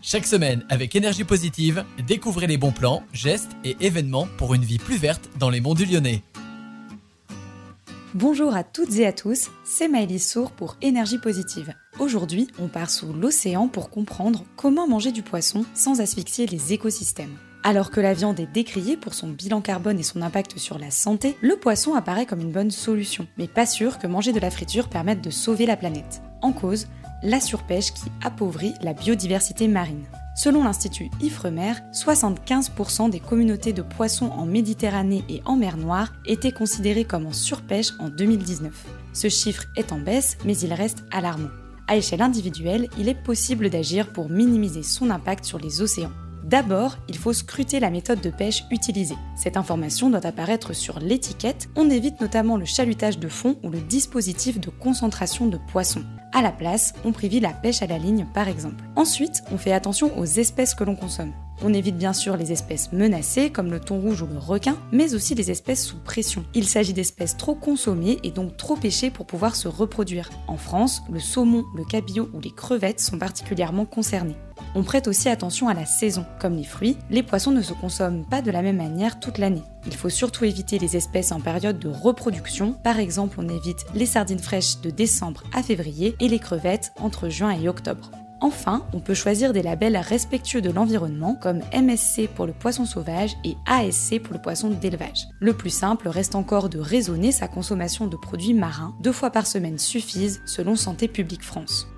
Chaque semaine, avec énergie positive, découvrez les bons plans, gestes et événements pour une vie plus verte dans les monts du Lyonnais. Bonjour à toutes et à tous, c'est Maëlys Sour pour Énergie Positive. Aujourd'hui, on part sous l'océan pour comprendre comment manger du poisson sans asphyxier les écosystèmes. Alors que la viande est décriée pour son bilan carbone et son impact sur la santé, le poisson apparaît comme une bonne solution, mais pas sûr que manger de la friture permette de sauver la planète. En cause, la surpêche qui appauvrit la biodiversité marine. Selon l'Institut Ifremer, 75% des communautés de poissons en Méditerranée et en mer Noire étaient considérées comme en surpêche en 2019. Ce chiffre est en baisse, mais il reste alarmant. À échelle individuelle, il est possible d'agir pour minimiser son impact sur les océans. D'abord, il faut scruter la méthode de pêche utilisée. Cette information doit apparaître sur l'étiquette. On évite notamment le chalutage de fond ou le dispositif de concentration de poissons. À la place, on privilégie la pêche à la ligne par exemple. Ensuite, on fait attention aux espèces que l'on consomme. On évite bien sûr les espèces menacées comme le thon rouge ou le requin, mais aussi les espèces sous pression. Il s'agit d'espèces trop consommées et donc trop pêchées pour pouvoir se reproduire. En France, le saumon, le cabillaud ou les crevettes sont particulièrement concernés. On prête aussi attention à la saison. Comme les fruits, les poissons ne se consomment pas de la même manière toute l'année. Il faut surtout éviter les espèces en période de reproduction. Par exemple, on évite les sardines fraîches de décembre à février et les crevettes entre juin et octobre. Enfin, on peut choisir des labels respectueux de l'environnement comme MSC pour le poisson sauvage et ASC pour le poisson d'élevage. Le plus simple reste encore de raisonner sa consommation de produits marins. Deux fois par semaine suffisent selon Santé publique France.